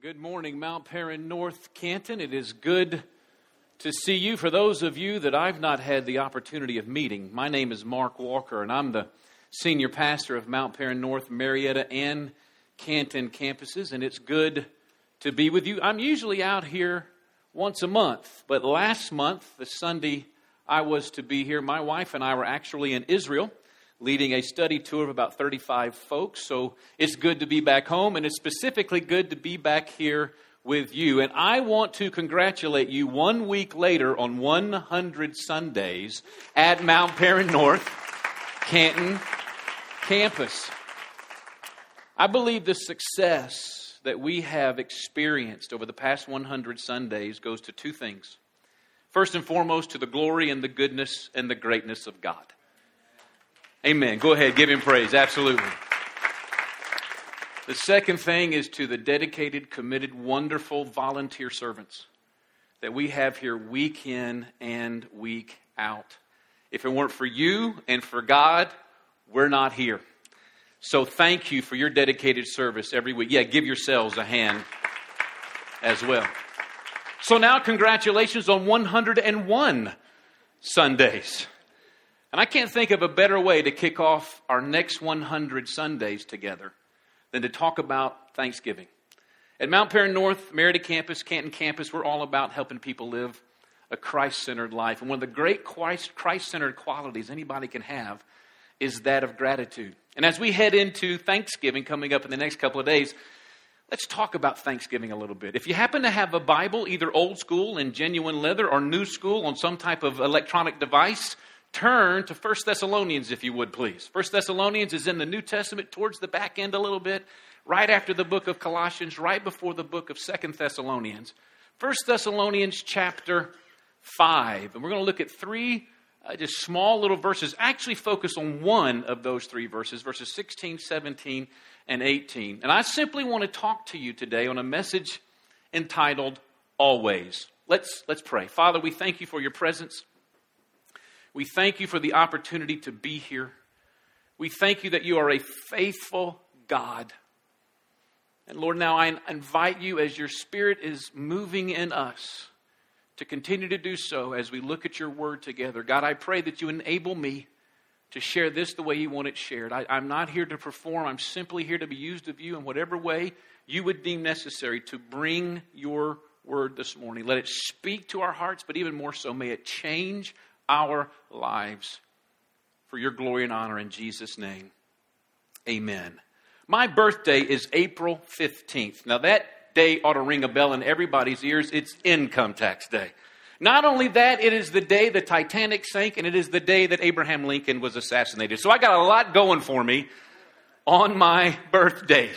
Good morning, Mount Paran North Canton. It is good to see you. For those of you that I've not had the opportunity of meeting, my name is Mark Walker, and I'm the senior pastor of Mount Paran North, Marietta, and Canton campuses, and it's good to be with you. I'm usually out here once a month, but last month, the Sunday I was to be here, my wife and I were actually in Israel leading a study tour of about 35 folks. So it's good to be back home, and it's specifically good to be back here with you. And I want to congratulate you one week later on 100 Sundays at Mount Paran North, Canton campus. I believe the success that we have experienced over the past 100 Sundays goes to two things. First and foremost, to the glory and the goodness and the greatness of God. Amen. Go ahead, give him praise. Absolutely. The second thing is to the dedicated, committed, wonderful volunteer servants that we have here week in and week out. If it weren't for you and for God, we're not here. So thank you for your dedicated service every week. Yeah, give yourselves a hand as well. So now, congratulations on 101 Sundays. And I can't think of a better way to kick off our next 100 Sundays together than to talk about Thanksgiving. At Mount Paran North, Marietta Campus, Canton Campus, we're all about helping people live a Christ centered life. And one of the great Christ centered qualities anybody can have is that of gratitude. And as we head into Thanksgiving coming up in the next couple of days, let's talk about Thanksgiving a little bit. If you happen to have a Bible, either old school in genuine leather or new school on some type of electronic device, turn to 1 Thessalonians, if you would, please. 1 Thessalonians is in the New Testament towards the back end a little bit, right after the book of Colossians, right before the book of 2 Thessalonians. 1 Thessalonians chapter 5. And we're going to look at three uh, just small little verses, actually focus on one of those three verses, verses 16, 17, and 18. And I simply want to talk to you today on a message entitled Always. Let's, let's pray. Father, we thank you for your presence. We thank you for the opportunity to be here. We thank you that you are a faithful God. And Lord, now I invite you as your Spirit is moving in us to continue to do so as we look at your word together. God, I pray that you enable me to share this the way you want it shared. I, am not here to perform, I'm simply here to be used of you in whatever way you would deem necessary to bring your word this morning. Let it speak to our hearts, but even more so, may it change our lives for your glory and honor in Jesus' name. Amen. My birthday is April 15th. Now, that day ought to ring a bell in everybody's ears. It's income tax day. Not only that, it is the day the Titanic sank, and it is the day that Abraham Lincoln was assassinated. So I got a lot going for me on my birthday.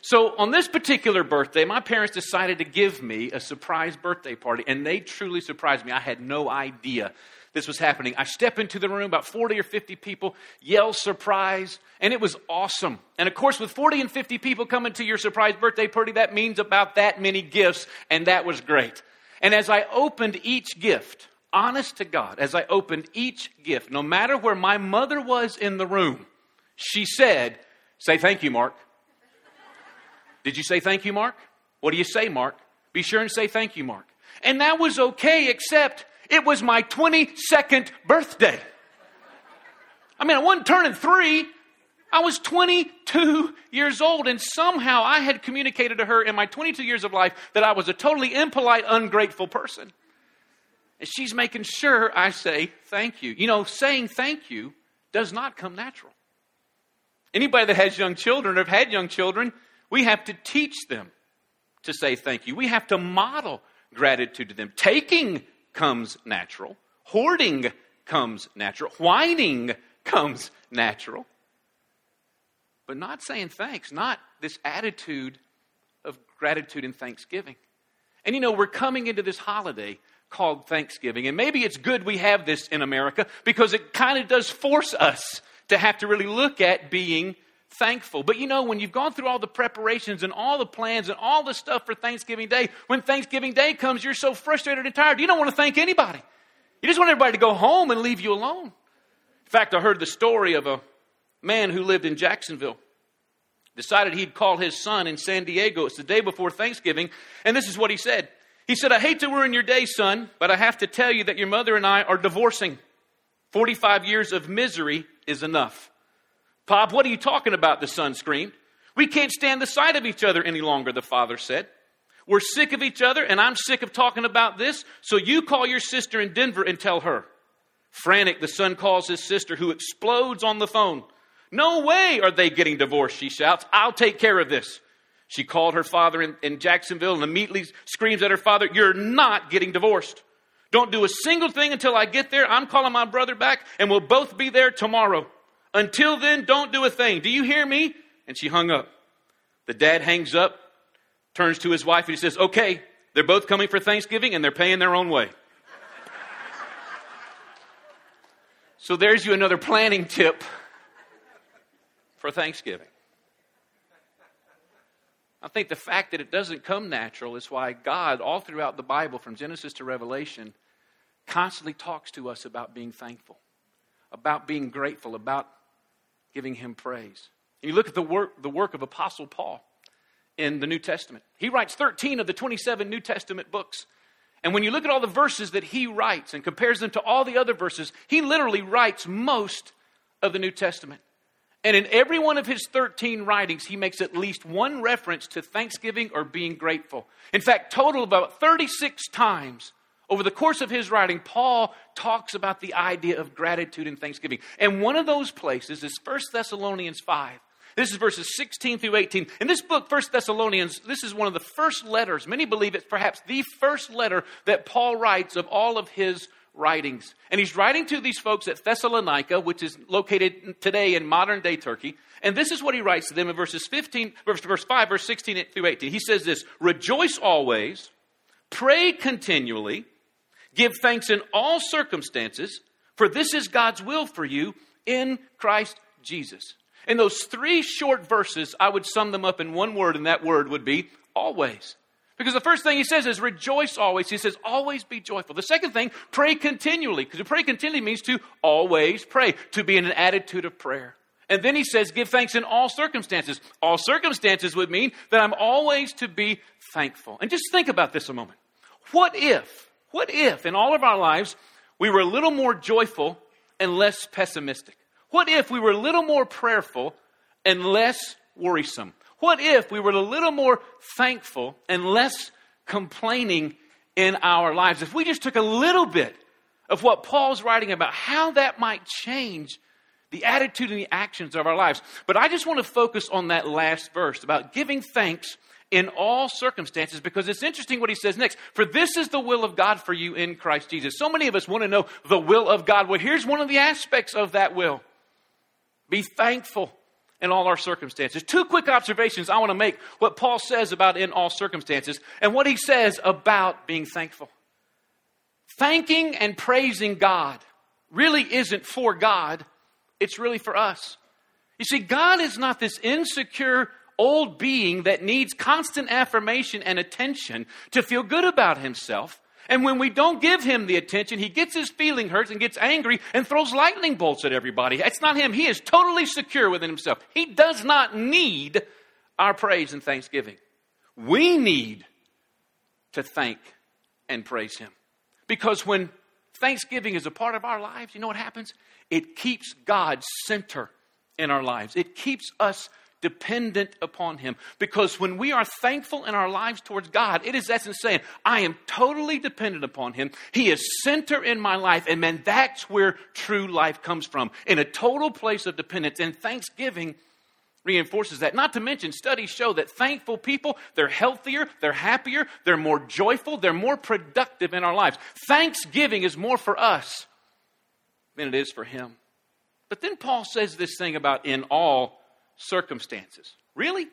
So, on this particular birthday, my parents decided to give me a surprise birthday party, and they truly surprised me. I had no idea this was happening. I step into the room, about 40 or 50 people yell surprise, and it was awesome. And of course, with 40 and 50 people coming to your surprise birthday party, that means about that many gifts, and that was great. And as I opened each gift, honest to God, as I opened each gift, no matter where my mother was in the room, she said, Say thank you, Mark. Did you say thank you, Mark? What do you say, Mark? Be sure and say thank you, Mark. And that was okay, except it was my 22nd birthday. I mean, I wasn't turning three. I was 22 years old, and somehow I had communicated to her in my 22 years of life that I was a totally impolite, ungrateful person. And she's making sure I say thank you. You know, saying thank you does not come natural. Anybody that has young children or have had young children, we have to teach them to say thank you. We have to model gratitude to them. Taking comes natural. Hoarding comes natural. Whining comes natural. But not saying thanks, not this attitude of gratitude and thanksgiving. And you know, we're coming into this holiday called Thanksgiving. And maybe it's good we have this in America because it kind of does force us to have to really look at being thankful. But you know, when you've gone through all the preparations and all the plans and all the stuff for Thanksgiving Day, when Thanksgiving Day comes, you're so frustrated and tired, you don't want to thank anybody. You just want everybody to go home and leave you alone. In fact, I heard the story of a man who lived in Jacksonville decided he'd call his son in San Diego. It's the day before Thanksgiving. And this is what he said He said, I hate to ruin your day, son, but I have to tell you that your mother and I are divorcing. 45 years of misery is enough. Pop, what are you talking about? The son screamed. We can't stand the sight of each other any longer, the father said. We're sick of each other, and I'm sick of talking about this, so you call your sister in Denver and tell her. Frantic, the son calls his sister, who explodes on the phone. No way are they getting divorced, she shouts. I'll take care of this. She called her father in, in, Jacksonville and immediately screams at her father, You're not getting divorced. Don't do a single thing until I get there. I'm calling my brother back, and we'll both be there tomorrow. Until then, don't do a thing. Do you hear me? And she hung up. The dad hangs up, turns to his wife, and he says, Okay, they're both coming for Thanksgiving, and they're paying their own way. so there's you another planning tip for Thanksgiving. I think the fact that it doesn't come natural is why God, all throughout the Bible, from Genesis to Revelation, constantly talks to us about being thankful, about being grateful, about giving Him praise. And you look at the work, the work of Apostle Paul in the New Testament. He writes 13 of the 27 New Testament books. And when you look at all the verses that he writes and compares them to all the other verses, he literally writes most of the New Testament. And in every one of his 13 writings, he makes at least one reference to thanksgiving or being grateful. In fact, total about 36 times over the course of his writing, Paul talks about the idea of gratitude and thanksgiving. And one of those places is 1 Thessalonians 5. This is verses 16 through 18. In this book, 1 Thessalonians, this is one of the first letters, many believe it's perhaps the first letter that Paul writes of all of his writings. And he's writing to these folks at Thessalonica, which is located today in modern day Turkey. And this is what he writes to them in verses 15, verse, verse 5, verse 16 through 18. He says this Rejoice always, pray continually, give thanks in all circumstances, for this is God's will for you in Christ Jesus. In those three short verses, I would sum them up in one word, and that word would be always. Because the first thing he says is rejoice always. He says always be joyful. The second thing, pray continually. Because to pray continually means to always pray, to be in an attitude of prayer. And then he says give thanks in all circumstances. All circumstances would mean that I'm always to be thankful. And just think about this a moment. What if, what if in all of our lives we were a little more joyful and less pessimistic? What if we were a little more prayerful and less worrisome? What if we were a little more thankful and less complaining in our lives? If we just took a little bit of what Paul's writing about, how that might change the attitude and the actions of our lives. But I just want to focus on that last verse about giving thanks in all circumstances because it's interesting what he says next. For this is the will of God for you in Christ Jesus. So many of us want to know the will of God. Well, here's one of the aspects of that will be thankful in all our circumstances. Two quick observations I want to make what Paul says about in all circumstances and what he says about being thankful. Thanking and praising God really isn't for God, it's really for us. You see, God is not this insecure old being that needs constant affirmation and attention to feel good about himself. And when we don't give him the attention, he gets his feeling hurt and gets angry and throws lightning bolts at everybody. It's not him. He is totally secure within himself. He does not need our praise and thanksgiving. We need to thank and praise him. Because when thanksgiving is a part of our lives, you know what happens? It keeps God center in our lives. It keeps us dependent upon Him. Because when we are thankful in our lives towards God, it is essence saying, I am totally dependent upon Him. He is center in my life. And man, that's where true life comes from in a total place of dependence. And thanksgiving reinforces that. Not to mention, studies show that thankful people, they're healthier, they're happier, they're more joyful, they're more productive in our lives. Thanksgiving is more for us than it is for Him. But then Paul says this thing about in all circumstances. Really?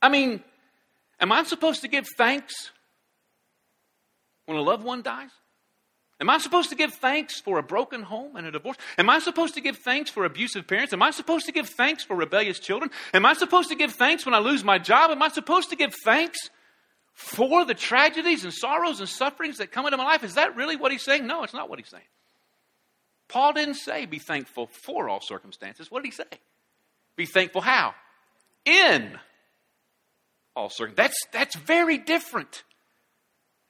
I mean, am I supposed to give thanks when a loved one dies? Am I supposed to give thanks for a broken home and a divorce? Am I supposed to give thanks for abusive parents? Am I supposed to give thanks for rebellious children? Am I supposed to give thanks when I lose my job? Am I supposed to give thanks for the tragedies and sorrows and sufferings that come into my life? Is that really what he's saying? No, it's not what he's saying. Paul didn't say be thankful for all circumstances. What did he say? Be thankful how? in all circumstances. That's, that's very different.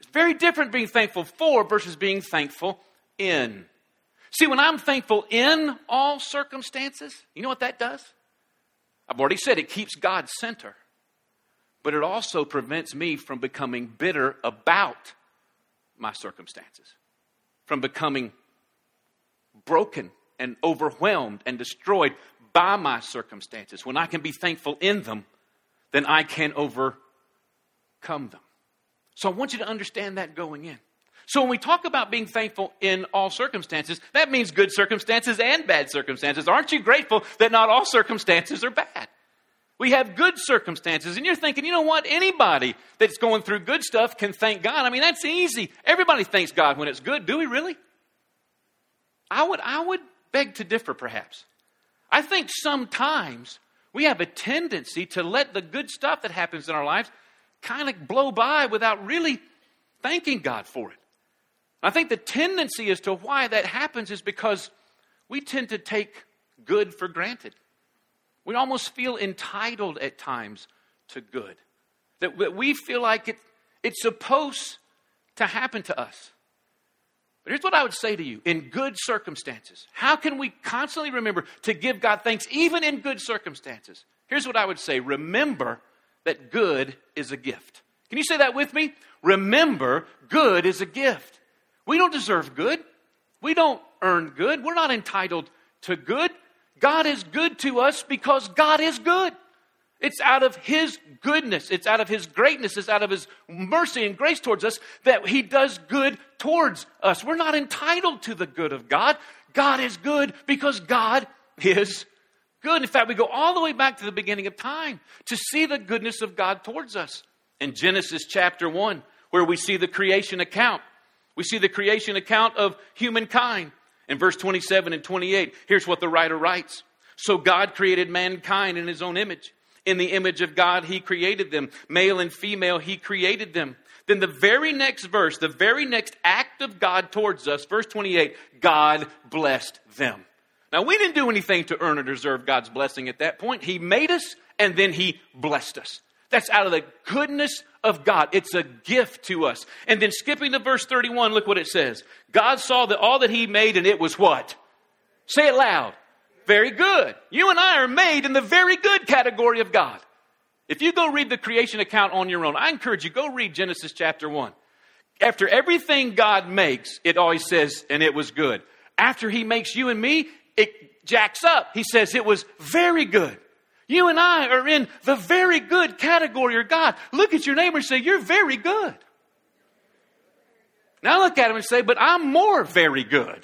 It's very different being thankful for versus being thankful in. See, when I'm thankful in all circumstances, you know what that does? I've already said it keeps God center, but it also prevents me from becoming bitter about my circumstances, from becoming broken and overwhelmed and destroyed by my circumstances. When I can be thankful in them, then I can overcome them. So I want you to understand that going in. So when we talk about being thankful in all circumstances, that means good circumstances and bad circumstances. Aren't you grateful that not all circumstances are bad? We have good circumstances, and you're thinking, you know what? Anybody that's going through good stuff can thank God. I mean, that's easy. Everybody thanks God when it's good. Do we really? I would, I would beg to differ, perhaps. I think sometimes we have a tendency to let the good stuff that happens in our lives kind of blow by without really thanking God for it. I think the tendency as to why that happens is because we tend to take good for granted. We almost feel entitled at times to good. That, we feel like it, it's supposed to happen to us. But here's what I would say to you in good circumstances. How can we constantly remember to give God thanks even in good circumstances? Here's what I would say remember that good is a gift. Can you say that with me? Remember, good is a gift. We don't deserve good. We don't earn good. We're not entitled to good. God is good to us because God is good. It's out of His goodness, it's out of His greatness, it's out of His mercy and grace towards us that He does good towards us. We're not entitled to the good of God. God is good because God is good. In fact, we go all the way back to the beginning of time to see the goodness of God towards us. In Genesis chapter 1, where we see the creation account, we see the creation account of humankind. In verse 27 and 28, here's what the writer writes So God created mankind in his own image. In the image of God, he created them. Male and female, he created them. Then the very next verse, the very next act of God towards us, verse 28, God blessed them. Now, we didn't do anything to earn or deserve God's blessing at that point. He made us and then He blessed us. That's out of the goodness of God. It's a gift to us. And then skipping to verse 31, look what it says. God saw that all that He made and it was what? Say it loud. Very good. You and I are made in the very good category of God. If you go read the creation account on your own, I encourage you, go read Genesis chapter 1. After everything God makes, it always says, and it was good. After He makes you and me, it jacks up. He says, it was very good. You and I are in the very good category of God. Look at your neighbor and say, You're very good. Now look at him and say, But I'm more very good.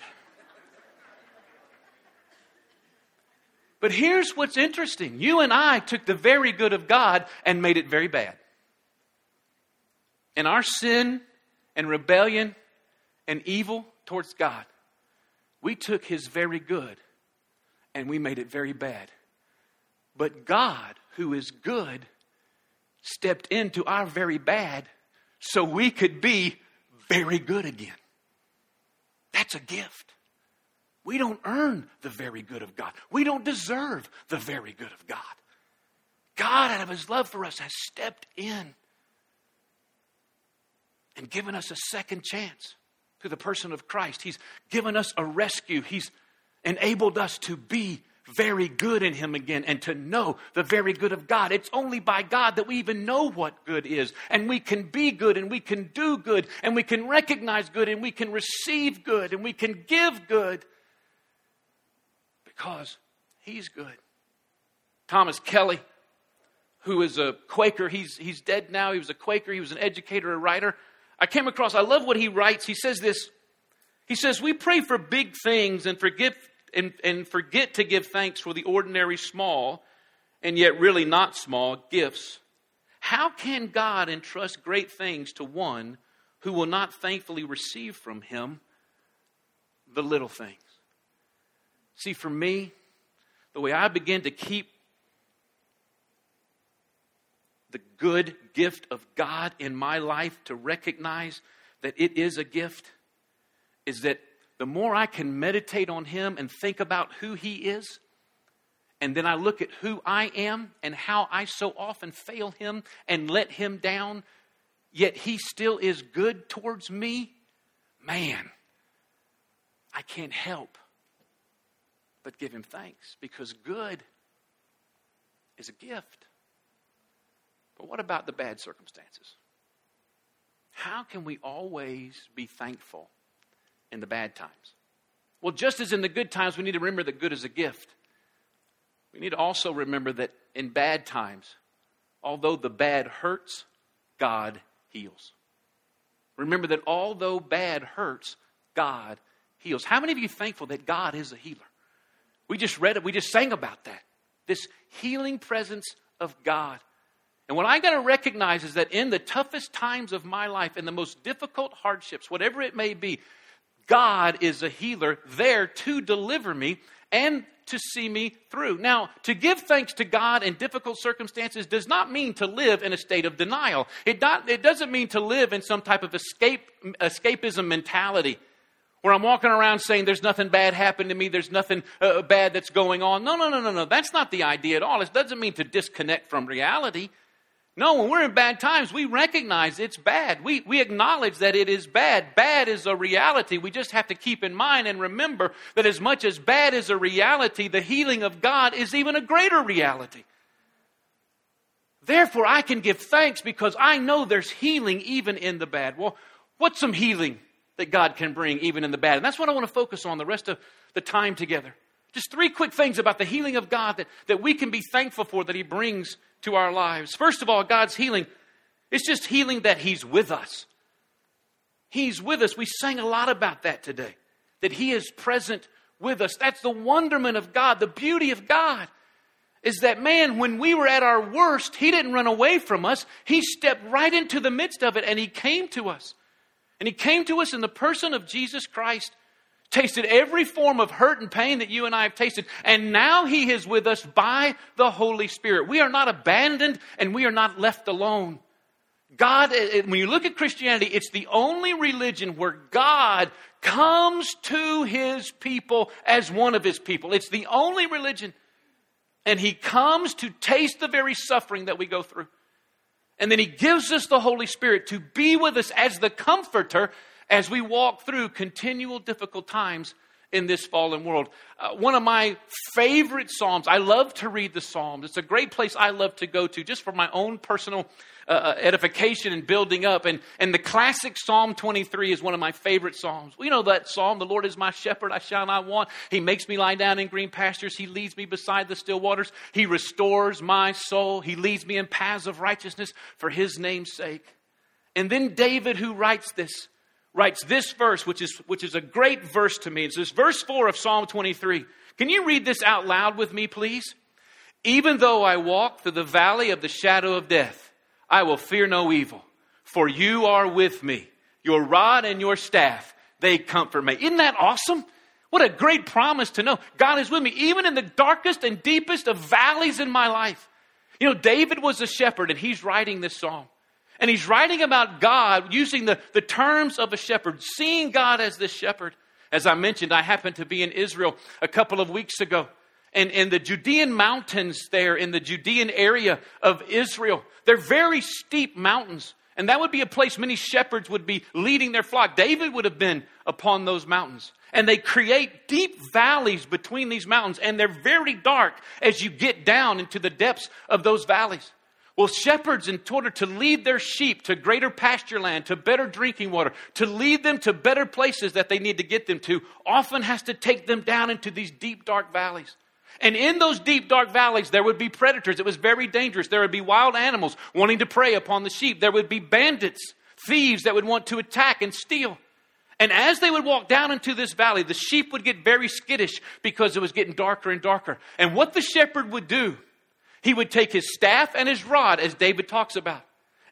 But here's what's interesting you and I took the very good of God and made it very bad. In our sin and rebellion and evil towards God, we took His very good and we made it very bad. But God, who is good, stepped into our very bad so we could be very good again. That's a gift. We don't earn the very good of God. We don't deserve the very good of God. God, out of His love for us, has stepped in and given us a second chance through the person of Christ. He's given us a rescue. He's enabled us to be very good in Him again and to know the very good of God. It's only by God that we even know what good is. And we can be good and we can do good and we can recognize good and we can receive good and we can give good because He's good. Thomas Kelly, who is a Quaker, he's, he's dead now. He was a Quaker, he was an educator, a writer. I came across, I love what he writes. He says this He says, We pray for big things and forgive and, and forget to give thanks for the ordinary small and yet really not small gifts. How can God entrust great things to one who will not thankfully receive from him the little things? See, for me, the way I begin to keep the good gift of God in my life to recognize that it is a gift is that the more I can meditate on Him and think about who He is, and then I look at who I am and how I so often fail him and let him down, yet he still is good towards me, man, I can't help but give him thanks because good is a gift. But what about the bad circumstances? How can we always be thankful in the bad times? Well, just as in the good times, we need to remember that good is a gift. We need to also remember that in bad times, although the bad hurts, God heals. Remember that although bad hurts, God heals. How many of you thankful that God is a healer? We just read it, we just sang about that. This healing presence of God. And what I got to recognize is that in the toughest times of my life, in the most difficult hardships, whatever it may be, God is a healer there to deliver me and to see me through. Now, to give thanks to God in difficult circumstances does not mean to live in a state of denial. It, not, it doesn't mean to live in some type of escape, escapism mentality where I'm walking around saying there's nothing bad happened to me, there's nothing uh, bad that's going on. No, no, no, no, no. That's not the idea at all. It doesn't mean to disconnect from reality. No, when we're in bad times, we recognize it's bad. We, we acknowledge that it is bad. Bad is a reality. We just have to keep in mind and remember that as much as bad is a reality, the healing of God is even a greater reality. Therefore, I can give thanks because I know there's healing even in the bad. Well, what's some healing that God can bring even in the bad? And that's what I want to focus on the rest of the time together. Just three quick things about the healing of God that, that we can be thankful for that He brings to our lives. First of all, God's healing, it's just healing that He's with us. He's with us. We sang a lot about that today, that He is present with us. That's the wonderment of God, the beauty of God. Is that man, when we were at our worst, he didn't run away from us. He stepped right into the midst of it and he came to us. And he came to us in the person of Jesus Christ tasted every form of hurt and pain that you and I have tasted, and now He is with us by the Holy Spirit. We are not abandoned and we are not left alone. God, eh, eh, when you look at Christianity, it's the only religion where God comes to His people as one of His people. It's the only religion. And He comes to taste the very suffering that we go through. And then He gives us the Holy Spirit to be with us as the comforter as we walk through continual difficult times in this fallen world. Uh, one of my favorite Psalms, I love to read the Psalms. It's a great place I love to go to just for my own personal uh, uh edification and building up. And, and the classic Psalm 23 is one of my favorite Psalms. We know that Psalm, the Lord is my shepherd, I shall not want. He makes me lie down in green pastures. He leads me beside the still waters. He restores my soul. He leads me in paths of righteousness for his name's sake. And then David, who writes this, writes this verse, which is, which is a great verse to me. It's this verse 4 of Psalm 23. Can you read this out loud with me, please? Even though I walk through the valley of the shadow of death, I will fear no evil, for you are with me. Your rod and your staff, they comfort me. Isn't that awesome? What a great promise to know. God is with me, even in the darkest and deepest of valleys in my life. You know, David was a shepherd, and he's writing this psalm. And he's writing about God using the, the terms of a shepherd, seeing God as this shepherd. As I mentioned, I happened to be in Israel a couple of weeks ago. And in the Judean mountains there, in the Judean area of Israel, they're very steep mountains. And that would be a place many shepherds would be leading their flock. David would have been upon those mountains. And they create deep valleys between these mountains, and they're very dark as you get down into the depths of those valleys. Well, shepherds, in order to lead their sheep to greater pasture land, to better drinking water, to lead them to better places that they need to get them to, often has to take them down into these deep, dark valleys. And in those deep, dark valleys, there would be predators. It was very dangerous. There would be wild animals wanting to prey upon the sheep. There would be bandits, thieves that would want to attack and steal. And as they would walk down into this valley, the sheep would get very skittish because it was getting darker and darker. And what the shepherd would do he would take his staff and his rod, as David talks about,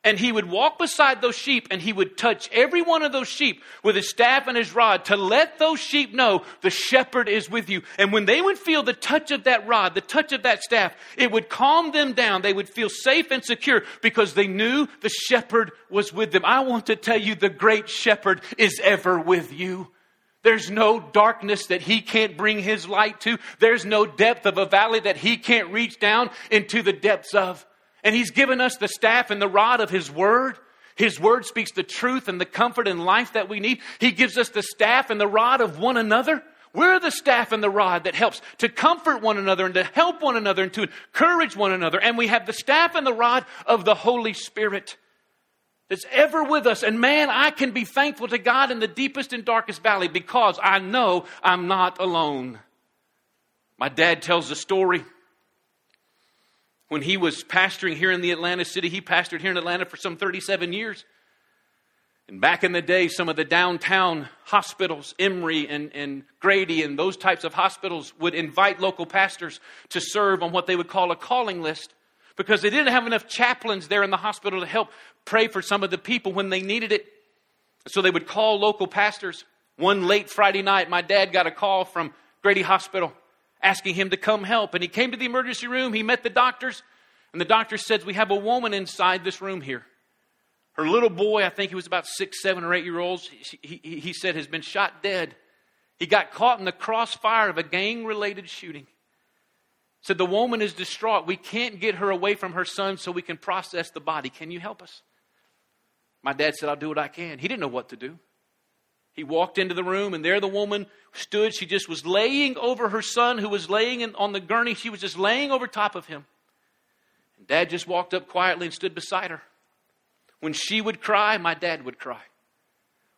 and he would walk beside those sheep and he would touch every one of those sheep with his staff and his rod to let those sheep know the shepherd is with you. And when they would feel the touch of that rod, the touch of that staff, it would calm them down. They would feel safe and secure because they knew the shepherd was with them. I want to tell you the great shepherd is ever with you. There's no darkness that he can't bring his light to. There's no depth of a valley that he can't reach down into the depths of. And he's given us the staff and the rod of his word. His word speaks the truth and the comfort and life that we need. He gives us the staff and the rod of one another. We're the staff and the rod that helps to comfort one another and to help one another and to encourage one another. And we have the staff and the rod of the Holy Spirit that's ever with us. And man, I can be thankful to God in the deepest and darkest valley because I know I'm not alone. My dad tells a story. When he was pastoring here in the Atlanta city, he pastored here in Atlanta for some 37 years. And back in the day, some of the downtown hospitals, Emory and, and Grady and those types of hospitals, would invite local pastors to serve on what they would call a calling list because they didn't have enough chaplains there in the hospital to help pray for some of the people when they needed it. So they would call local pastors. One late Friday night, my dad got a call from Grady Hospital asking him to come help. And he came to the emergency room. He met the doctors. And the doctor said, We have a woman inside this room here. Her little boy, I think he was about six, seven, or eight year olds, he, he, he said, has been shot dead. He got caught in the crossfire of a gang related shooting. Said, The woman is distraught. We can't get her away from her son so we can process the body. Can you help us? My dad said, I'll do what I can. He didn't know what to do. He walked into the room, and there the woman stood. She just was laying over her son, who was laying in, on the gurney. She was just laying over top of him. And dad just walked up quietly and stood beside her. When she would cry, my dad would cry.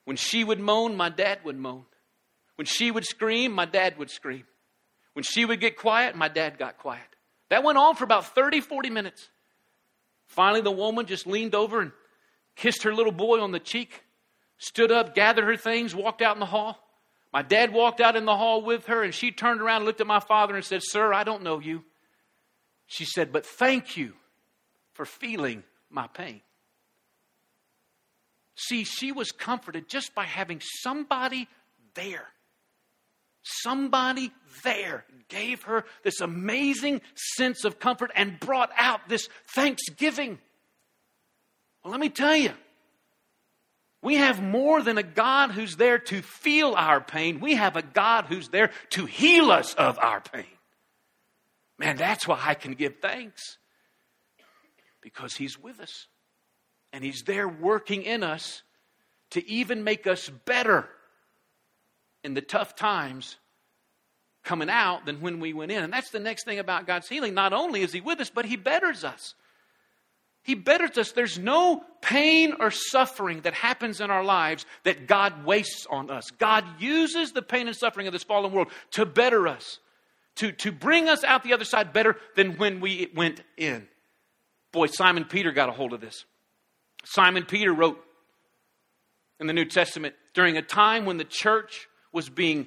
When she would moan, my dad would moan. When she would scream, my dad would scream. When she would get quiet, my dad got quiet. That went on for about 30, 40 minutes. Finally, the woman just leaned over and kissed her little boy on the cheek, stood up, gathered her things, walked out in the hall. My dad walked out in the hall with her, and she turned around and looked at my father and said, Sir, I don't know you. She said, But thank you for feeling my pain. See, she was comforted just by having somebody there. Somebody there gave her this amazing sense of comfort and brought out this thanksgiving. Well, let me tell you, we have more than a God who's there to feel our pain. We have a God who's there to heal us of our pain. Man, that's why I can give thanks. Because He's with us. And He's there working in us to even make us better in the tough times coming out than when we went in. And that's the next thing about God's healing. Not only is He with us, but He betters us. He betters us. There's no pain or suffering that happens in our lives that God wastes on us. God uses the pain and suffering of this fallen world to better us, to, to bring us out the other side better than when we went in. Boy, Simon Peter got a hold of this. Simon Peter wrote in the New Testament during a time when the church was being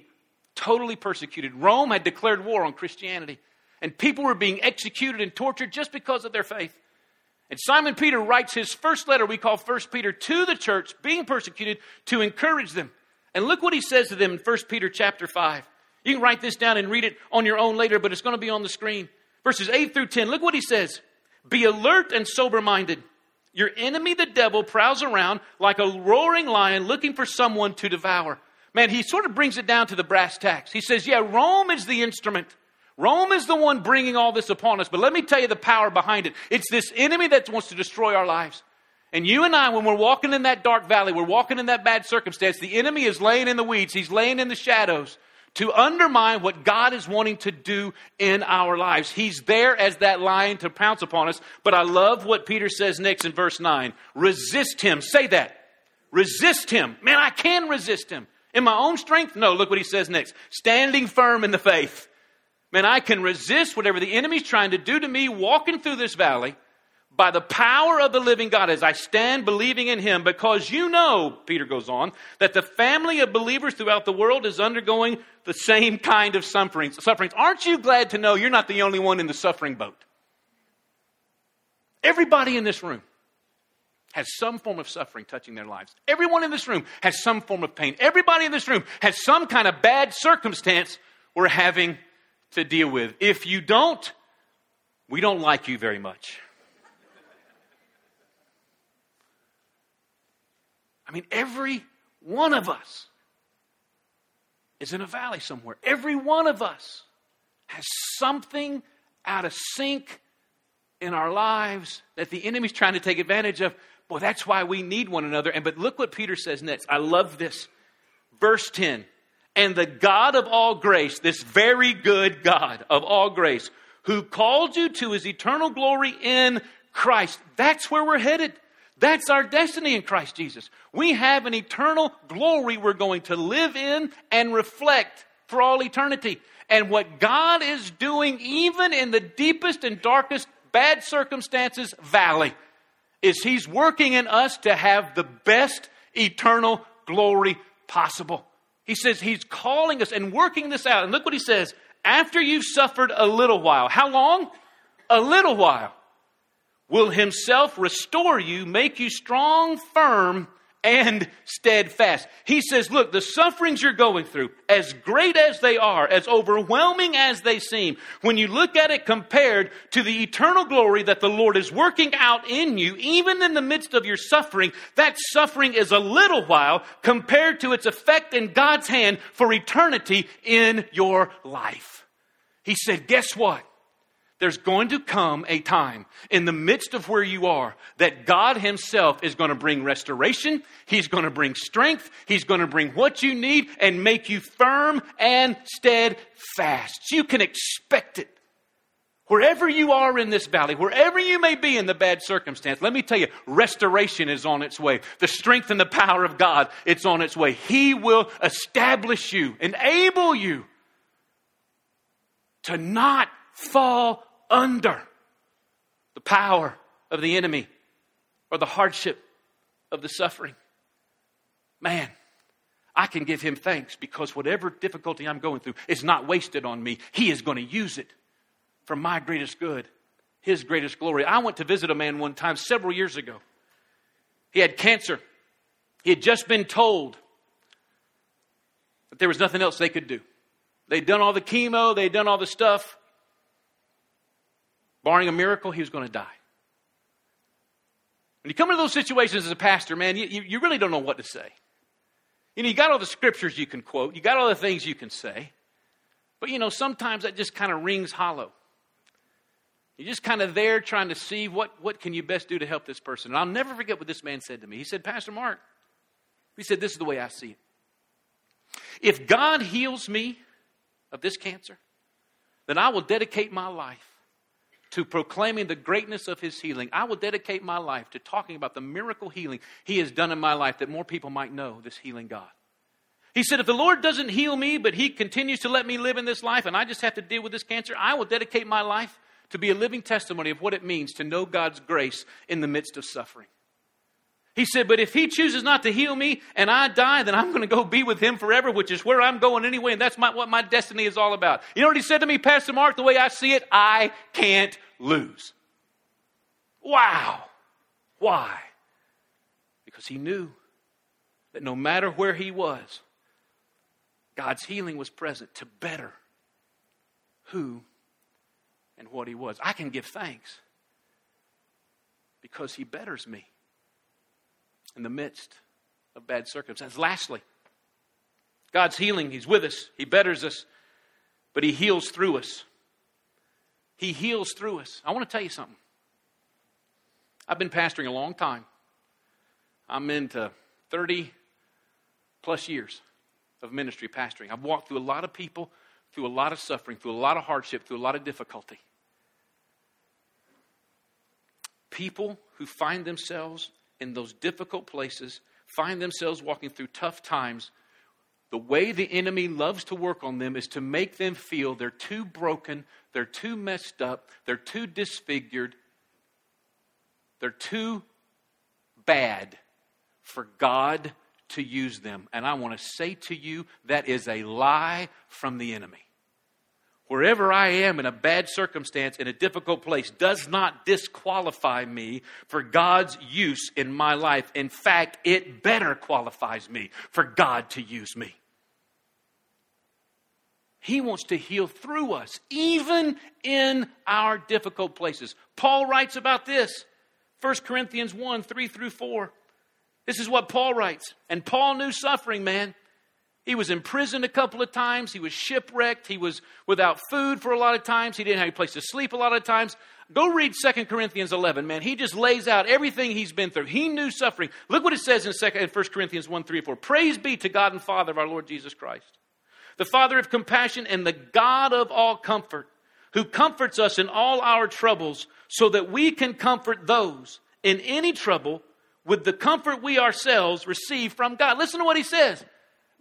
totally persecuted. Rome had declared war on Christianity, and people were being executed and tortured just because of their faith. And Simon Peter writes his first letter, we call First Peter, to the church being persecuted to encourage them. And look what he says to them in First Peter chapter 5. You can write this down and read it on your own later, but it's going to be on the screen. Verses 8 through 10. Look what he says Be alert and sober minded. Your enemy, the devil, prowls around like a roaring lion looking for someone to devour man, he sort of brings it down to the brass tacks. He says, yeah, Rome is the instrument. Rome is the one bringing all this upon us. But let me tell you the power behind it. It's this enemy that wants to destroy our lives. And you and I, when we're walking in that dark valley, we're walking in that bad circumstance, the enemy is laying in the weeds, he's laying in the shadows to undermine what God is wanting to do in our lives. He's there as that lion to pounce upon us. But I love what Peter says next in verse 9 resist him. Say that. Resist him. Man, I can resist him. In my own strength? No, look what he says next. Standing firm in the faith. Man, I can resist whatever the enemy's trying to do to me walking through this valley by the power of the living God as I stand believing in him because you know, Peter goes on, that the family of believers throughout the world is undergoing the same kind of sufferings. sufferings. Aren't you glad to know you're not the only one in the suffering boat? Everybody in this room has some form of suffering touching their lives. Everyone in this room has some form of pain. Everybody in this room has some kind of bad circumstance we're having to deal with. If you don't, we don't like you very much. I mean, every one of us is in a valley somewhere. Every one of us has something out of sync in our lives that the enemy's trying to take advantage of. Well, that's why we need one another. And but look what Peter says next. I love this. Verse 10. And the God of all grace, this very good God of all grace, who called you to his eternal glory in Christ. That's where we're headed. That's our destiny in Christ Jesus. We have an eternal glory we're going to live in and reflect for all eternity. And what God is doing, even in the deepest and darkest bad circumstances valley, is He's working in us to have the best eternal glory possible. He says He's calling us and working this out. And look what He says after you've suffered a little while. How long? A little while will himself restore you, make you strong, firm, and steadfast. He says, Look, the sufferings you're going through, as great as they are, as overwhelming as they seem, when you look at it compared to the eternal glory that the Lord is working out in you, even in the midst of your suffering, that suffering is a little while compared to its effect in God's hand for eternity in your life. He said, Guess what? There's going to come a time in the midst of where you are that God Himself is going to bring restoration. He's going to bring strength. He's going to bring what you need and make you firm and steadfast. You can expect it. Wherever you are in this valley, wherever you may be in the bad circumstance, let me tell you, restoration is on its way. The strength and the power of God, it's on its way. He will establish you, enable you to not fall under the power of the enemy or the hardship of the suffering. Man, I can give him thanks because whatever difficulty I'm going through is not wasted on me. He is going to use it for my greatest good, his greatest glory. I went to visit a man one time several years ago. He had cancer. He had just been told that there was nothing else they could do. They'd done all the chemo, they'd done all the stuff. Barring a miracle, he was going to die. When you come into those situations as a pastor, man, you, you really don't know what to say. You know, you got all the scriptures you can quote, you got all the things you can say, but you know, sometimes that just kind of rings hollow. You're just kind of there trying to see what, what can you best do to help this person. And I'll never forget what this man said to me. He said, Pastor Mark, he said, this is the way I see it. If God heals me of this cancer, then I will dedicate my life to proclaiming the greatness of his healing. I will dedicate my life to talking about the miracle healing he has done in my life that more people might know this healing God. He said, if the Lord doesn't heal me, but he continues to let me live in this life and I just have to deal with this cancer, I will dedicate my life to be a living testimony of what it means to know God's grace in the midst of suffering. He said, But if he chooses not to heal me and I die, then I'm going to go be with him forever, which is where I'm going anyway, and that's my, what my destiny is all about. You know what he said to me, Pastor Mark? The way I see it, I can't lose. Wow. Why? Because he knew that no matter where he was, God's healing was present to better who and what he was. I can give thanks because he betters me in the midst of bad circumstances. Lastly, God's healing, he's with us, he betters us, but he heals through us. He heals through us. I want to tell you something. I've been pastoring a long time. I'm into 30 plus years of ministry pastoring. I've walked through a lot of people, through a lot of suffering, through a lot of hardship, through a lot of difficulty. People who find themselves in those difficult places, find themselves walking through tough times, the way the enemy loves to work on them is to make them feel they're too broken, they're too messed up, they're too disfigured, they're too bad for God to use them. And I want to say to you that is a lie from the enemy. Wherever I am in a bad circumstance, in a difficult place, does not disqualify me for God's use in my life. In fact, it better qualifies me for God to use me. He wants to heal through us, even in our difficult places. Paul writes about this 1 Corinthians 1 3 through 4. This is what Paul writes. And Paul knew suffering, man. He was imprisoned a couple of times. He was shipwrecked. He was without food for a lot of times. He didn't have a place to sleep a lot of times. Go read 2 Corinthians 11, man. He just lays out everything he's been through. He knew suffering. Look what it says in, 2, in 1 Corinthians 1, 3, 4. Praise be to God and Father of our Lord Jesus Christ, the Father of compassion and the God of all comfort, who comforts us in all our troubles so that we can comfort those in any trouble with the comfort we ourselves receive from God. Listen to what he says.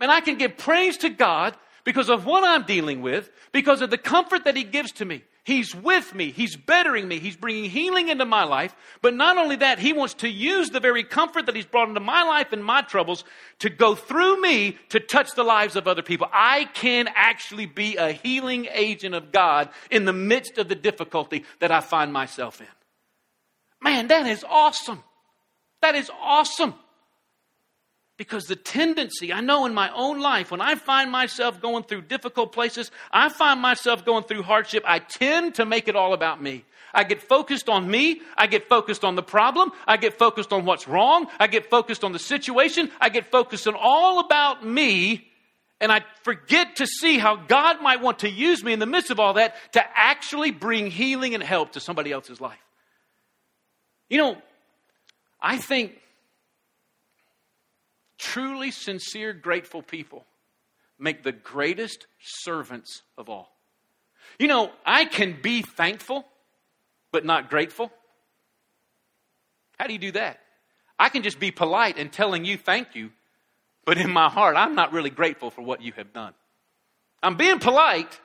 And I can give praise to God because of what I'm dealing with, because of the comfort that He gives to me. He's with me. He's bettering me. He's bringing healing into my life. But not only that, He wants to use the very comfort that He's brought into my life and my troubles to go through me to touch the lives of other people. I can actually be a healing agent of God in the midst of the difficulty that I find myself in. Man, that is awesome. That is awesome. Because the tendency, I know in my own life, when I find myself going through difficult places, I find myself going through hardship, I tend to make it all about me. I get focused on me. I get focused on the problem. I get focused on what's wrong. I get focused on the situation. I get focused on all about me. And I forget to see how God might want to use me in the midst of all that to actually bring healing and help to somebody else's life. You know, I think Truly sincere, grateful people make the greatest servants of all. You know, I can be thankful, but not grateful. How do you do that? I can just be polite and telling you thank you, but in my heart, I'm not really grateful for what you have done. I'm being polite,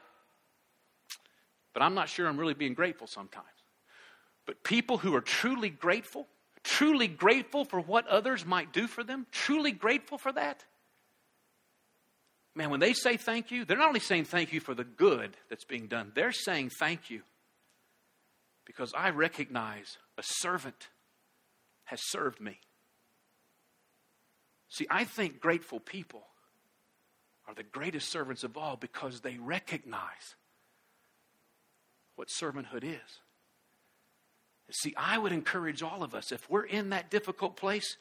but I'm not sure I'm really being grateful sometimes. But people who are truly grateful, truly grateful for what others might do for them, truly grateful for that, man, when they say thank you, they're not only saying thank you for the good that's being done, they're saying thank you because I recognize a servant has served me. See, I think grateful people are the greatest servants of all because they recognize what servanthood is. See, I would encourage all of us, if we're in that difficult place,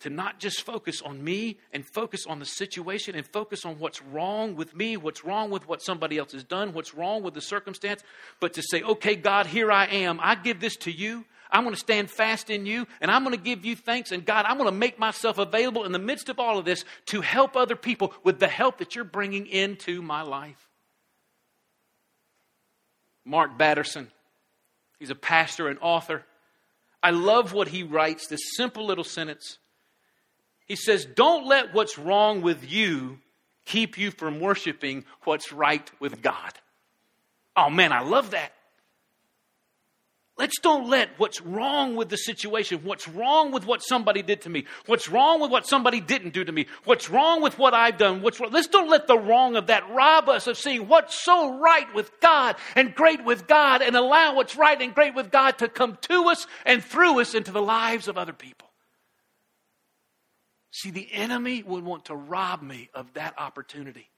to not just focus on me and focus on the situation and focus on what's wrong with me, what's wrong with what somebody else has done, what's wrong with the circumstance, but to say, okay, God, here I am. I give this to you. I'm going to stand fast in you and I'm going to give you thanks. And God, I'm going to make myself available in the midst of all of this to help other people with the help that you're bringing into my life. Mark Batterson He's a pastor and author. I love what he writes, this simple little sentence. He says, Don't let what's wrong with you keep you from worshiping what's right with God. Oh man, I love that. Let's don't let what's wrong with the situation, what's wrong with what somebody did to me, what's wrong with what somebody didn't do to me, what's wrong with what I've done, what's wrong, let's don't let the wrong of that rob us of seeing what's so right with God and great with God and allow what's right and great with God to come to us and through us into the lives of other people. See, the enemy would want to rob me of that opportunity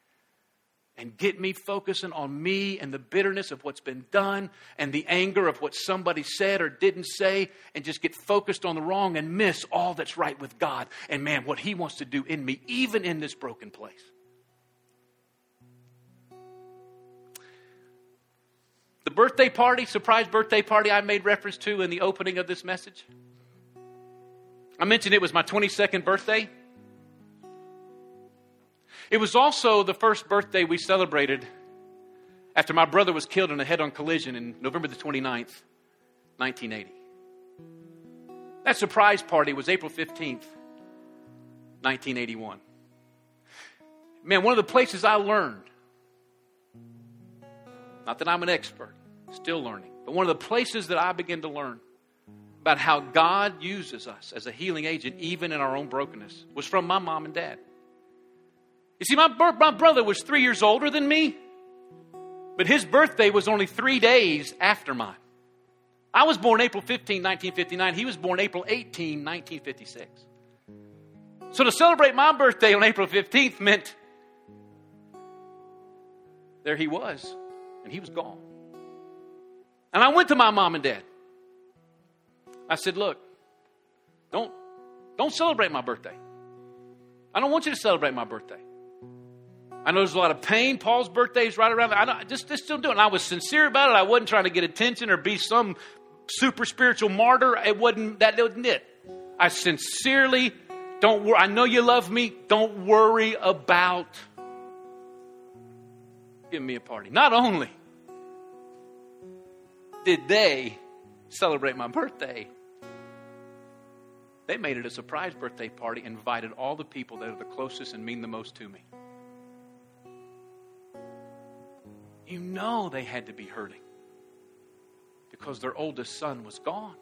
and get me focusing on me and the bitterness of what's been done and the anger of what somebody said or didn't say and just get focused on the wrong and miss all that's right with God and man, what He wants to do in me, even in this broken place. The birthday party, surprise birthday party I made reference to in the opening of this message. I mentioned it was my 22nd birthday. It was also the first birthday we celebrated after my brother was killed in a head on collision in November the 29th, 1980. That surprise party was April 15th, 1981. Man, one of the places I learned, not that I'm an expert, still learning, but one of the places that I began to learn about how God uses us as a healing agent, even in our own brokenness, was from my mom and dad. You see, my, my brother was three years older than me, but his birthday was only three days after mine. I was born April 15, 1959. He was born April 18, 1956. So to celebrate my birthday on April 15th meant there he was, and he was gone. And I went to my mom and dad. I said, Look, don't, don't celebrate my birthday. I don't want you to celebrate my birthday. I know there's a lot of pain. Paul's birthday is right around. I don't, just, just don't do it. And I was sincere about it. I wasn't trying to get attention or be some super spiritual martyr. It wasn't that wasn't it. I sincerely don't worry. I know you love me. Don't worry about giving me a party. Not only did they celebrate my birthday, they made it a surprise birthday party, invited all the people that are the closest and mean the most to me. You know they had to be hurting because their oldest son was gone.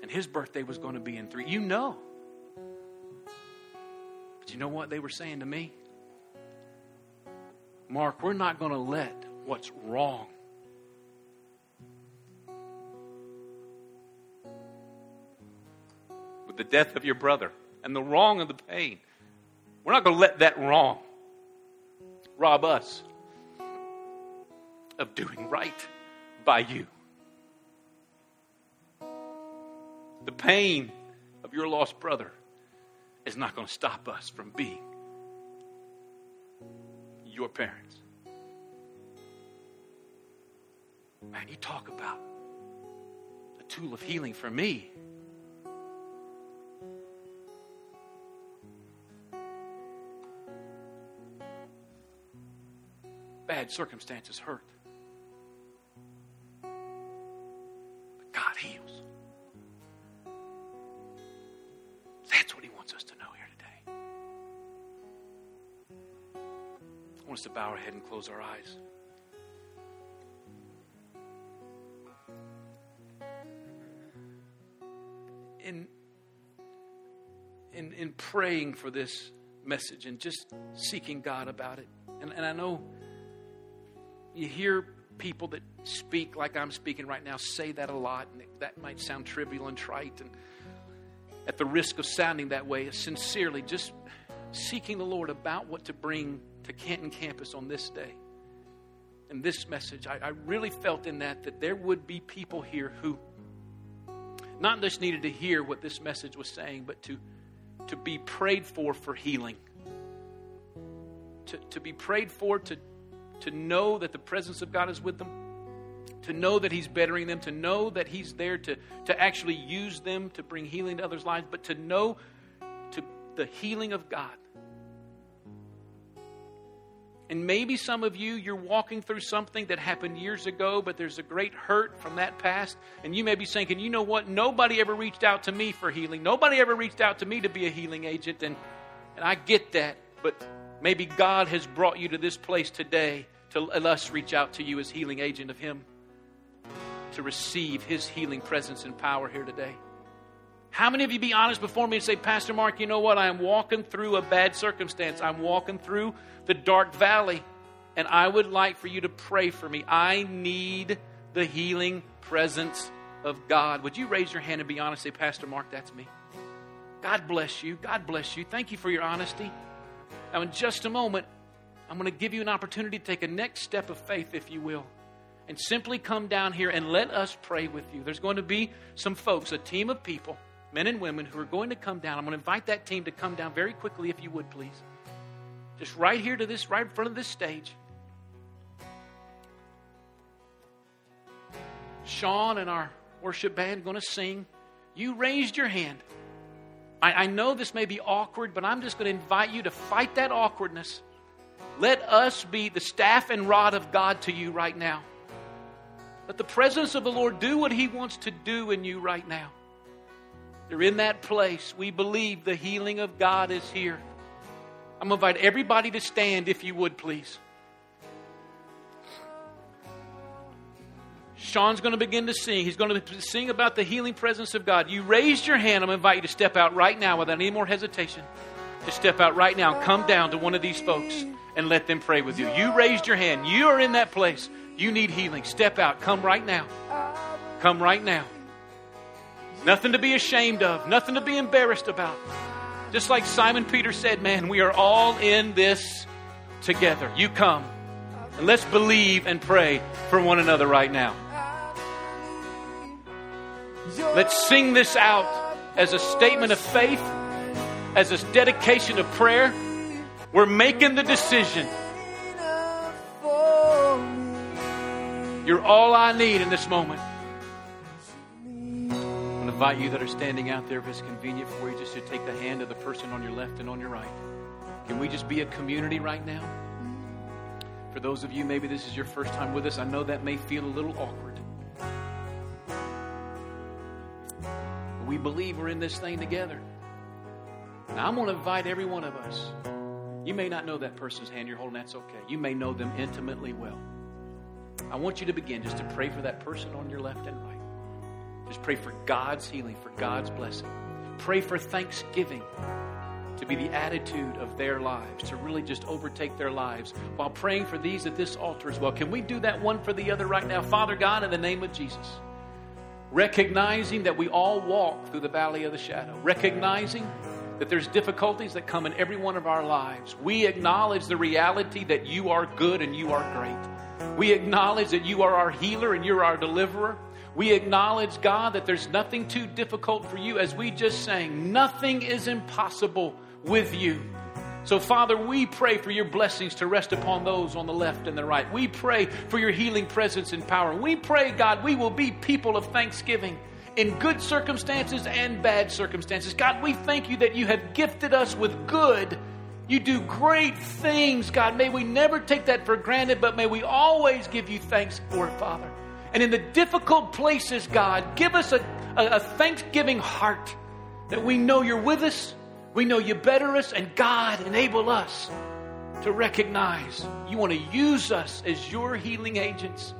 And his birthday was going to be in three. You know. But you know what they were saying to me? Mark, we're not going to let what's wrong with the death of your brother and the wrong and the pain, we're not going to let that wrong rob us of doing right by you. The pain of your lost brother is not going to stop us from being your parents. Man, you talk about a tool of healing for me. Bad circumstances hurt. Us to bow our head and close our eyes. In, in, in praying for this message and just seeking God about it. And, and I know you hear people that speak like I'm speaking right now say that a lot, and that might sound trivial and trite. And at the risk of sounding that way, sincerely, just seeking the Lord about what to bring to Canton campus on this day. And this message, I, I really felt in that that there would be people here who not just needed to hear what this message was saying, but to, to be prayed for for healing. To, to be prayed for, to, to know that the presence of God is with them, to know that He's bettering them, to know that He's there to, to actually use them to bring healing to others' lives, but to know the healing of God and maybe some of you, you're walking through something that happened years ago, but there's a great hurt from that past. And you may be thinking, you know what? Nobody ever reached out to me for healing. Nobody ever reached out to me to be a healing agent. And, and I get that. But maybe God has brought you to this place today to let us reach out to you as healing agent of Him to receive His healing presence and power here today. How many of you be honest before me and say, Pastor Mark, you know what? I am walking through a bad circumstance. I'm walking through the dark valley. And I would like for you to pray for me. I need the healing presence of God. Would you raise your hand and be honest? Say, Pastor Mark, that's me. God bless you. God bless you. Thank you for your honesty. Now, in just a moment, I'm going to give you an opportunity to take a next step of faith, if you will, and simply come down here and let us pray with you. There's going to be some folks, a team of people, men and women, who are going to come down. I'm going to invite that team to come down very quickly, if you would, please just right here to this, right in front of this stage. Sean and our worship band going to sing. You raised your hand. I, I know this may be awkward, but I'm just going to invite you to fight that awkwardness. Let us be the staff and rod of God to you right now. Let the presence of the Lord do what He wants to do in you right now. You're in that place. We believe the healing of God is here. I'm going to invite everybody to stand, if you would, please. Sean's going to begin to sing. He's going to sing about the healing presence of God. You raised your hand. I'm going to invite you to step out right now without any more hesitation. To step out right now come down to one of these folks and let them pray with you. You raised your hand. You are in that place. You need healing. Step out. Come right now. Come right now. Nothing to be ashamed of, nothing to be embarrassed about. Just like Simon Peter said, man, we are all in this together. You come. And let's believe and pray for one another right now. Let's sing this out as a statement of faith, as a dedication of prayer. We're making the decision. You're all I need in this moment. Invite you that are standing out there, if it's convenient for you, just to take the hand of the person on your left and on your right. Can we just be a community right now? For those of you, maybe this is your first time with us, I know that may feel a little awkward. We believe we're in this thing together. Now, I'm going to invite every one of us. You may not know that person's hand you're holding, that's okay. You may know them intimately well. I want you to begin just to pray for that person on your left and right. Just pray for God's healing, for God's blessing. Pray for thanksgiving to be the attitude of their lives, to really just overtake their lives while praying for these at this altar as well. Can we do that one for the other right now? Father God, in the name of Jesus, recognizing that we all walk through the valley of the shadow, recognizing that there's difficulties that come in every one of our lives. We acknowledge the reality that you are good and you are great. We acknowledge that you are our healer and you're our deliverer. We acknowledge, God, that there's nothing too difficult for you. As we just sang, nothing is impossible with you. So, Father, we pray for your blessings to rest upon those on the left and the right. We pray for your healing presence and power. We pray, God, we will be people of thanksgiving in good circumstances and bad circumstances. God, we thank you that you have gifted us with good you do great things, God. May we never take that for granted, but may we always give you thanks for it, Father. And in the difficult places, God, give us a, a, a thanksgiving heart that we know you're with us, we know you better us, and God, enable us to recognize you want to use us as your healing agents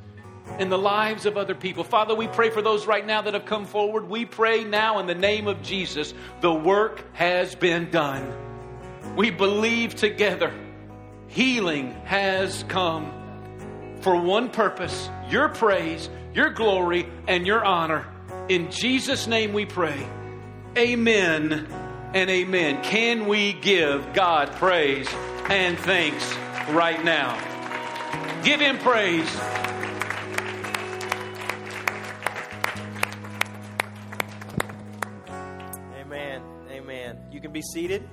in the lives of other people. Father, we pray for those right now that have come forward. We pray now in the name of Jesus, the work has been done we believe together healing has come for one purpose your praise, your glory, and your honor. In Jesus' name we pray. Amen and amen. Can we give God praise and thanks right now? Give Him praise. Amen. Amen. You can be seated.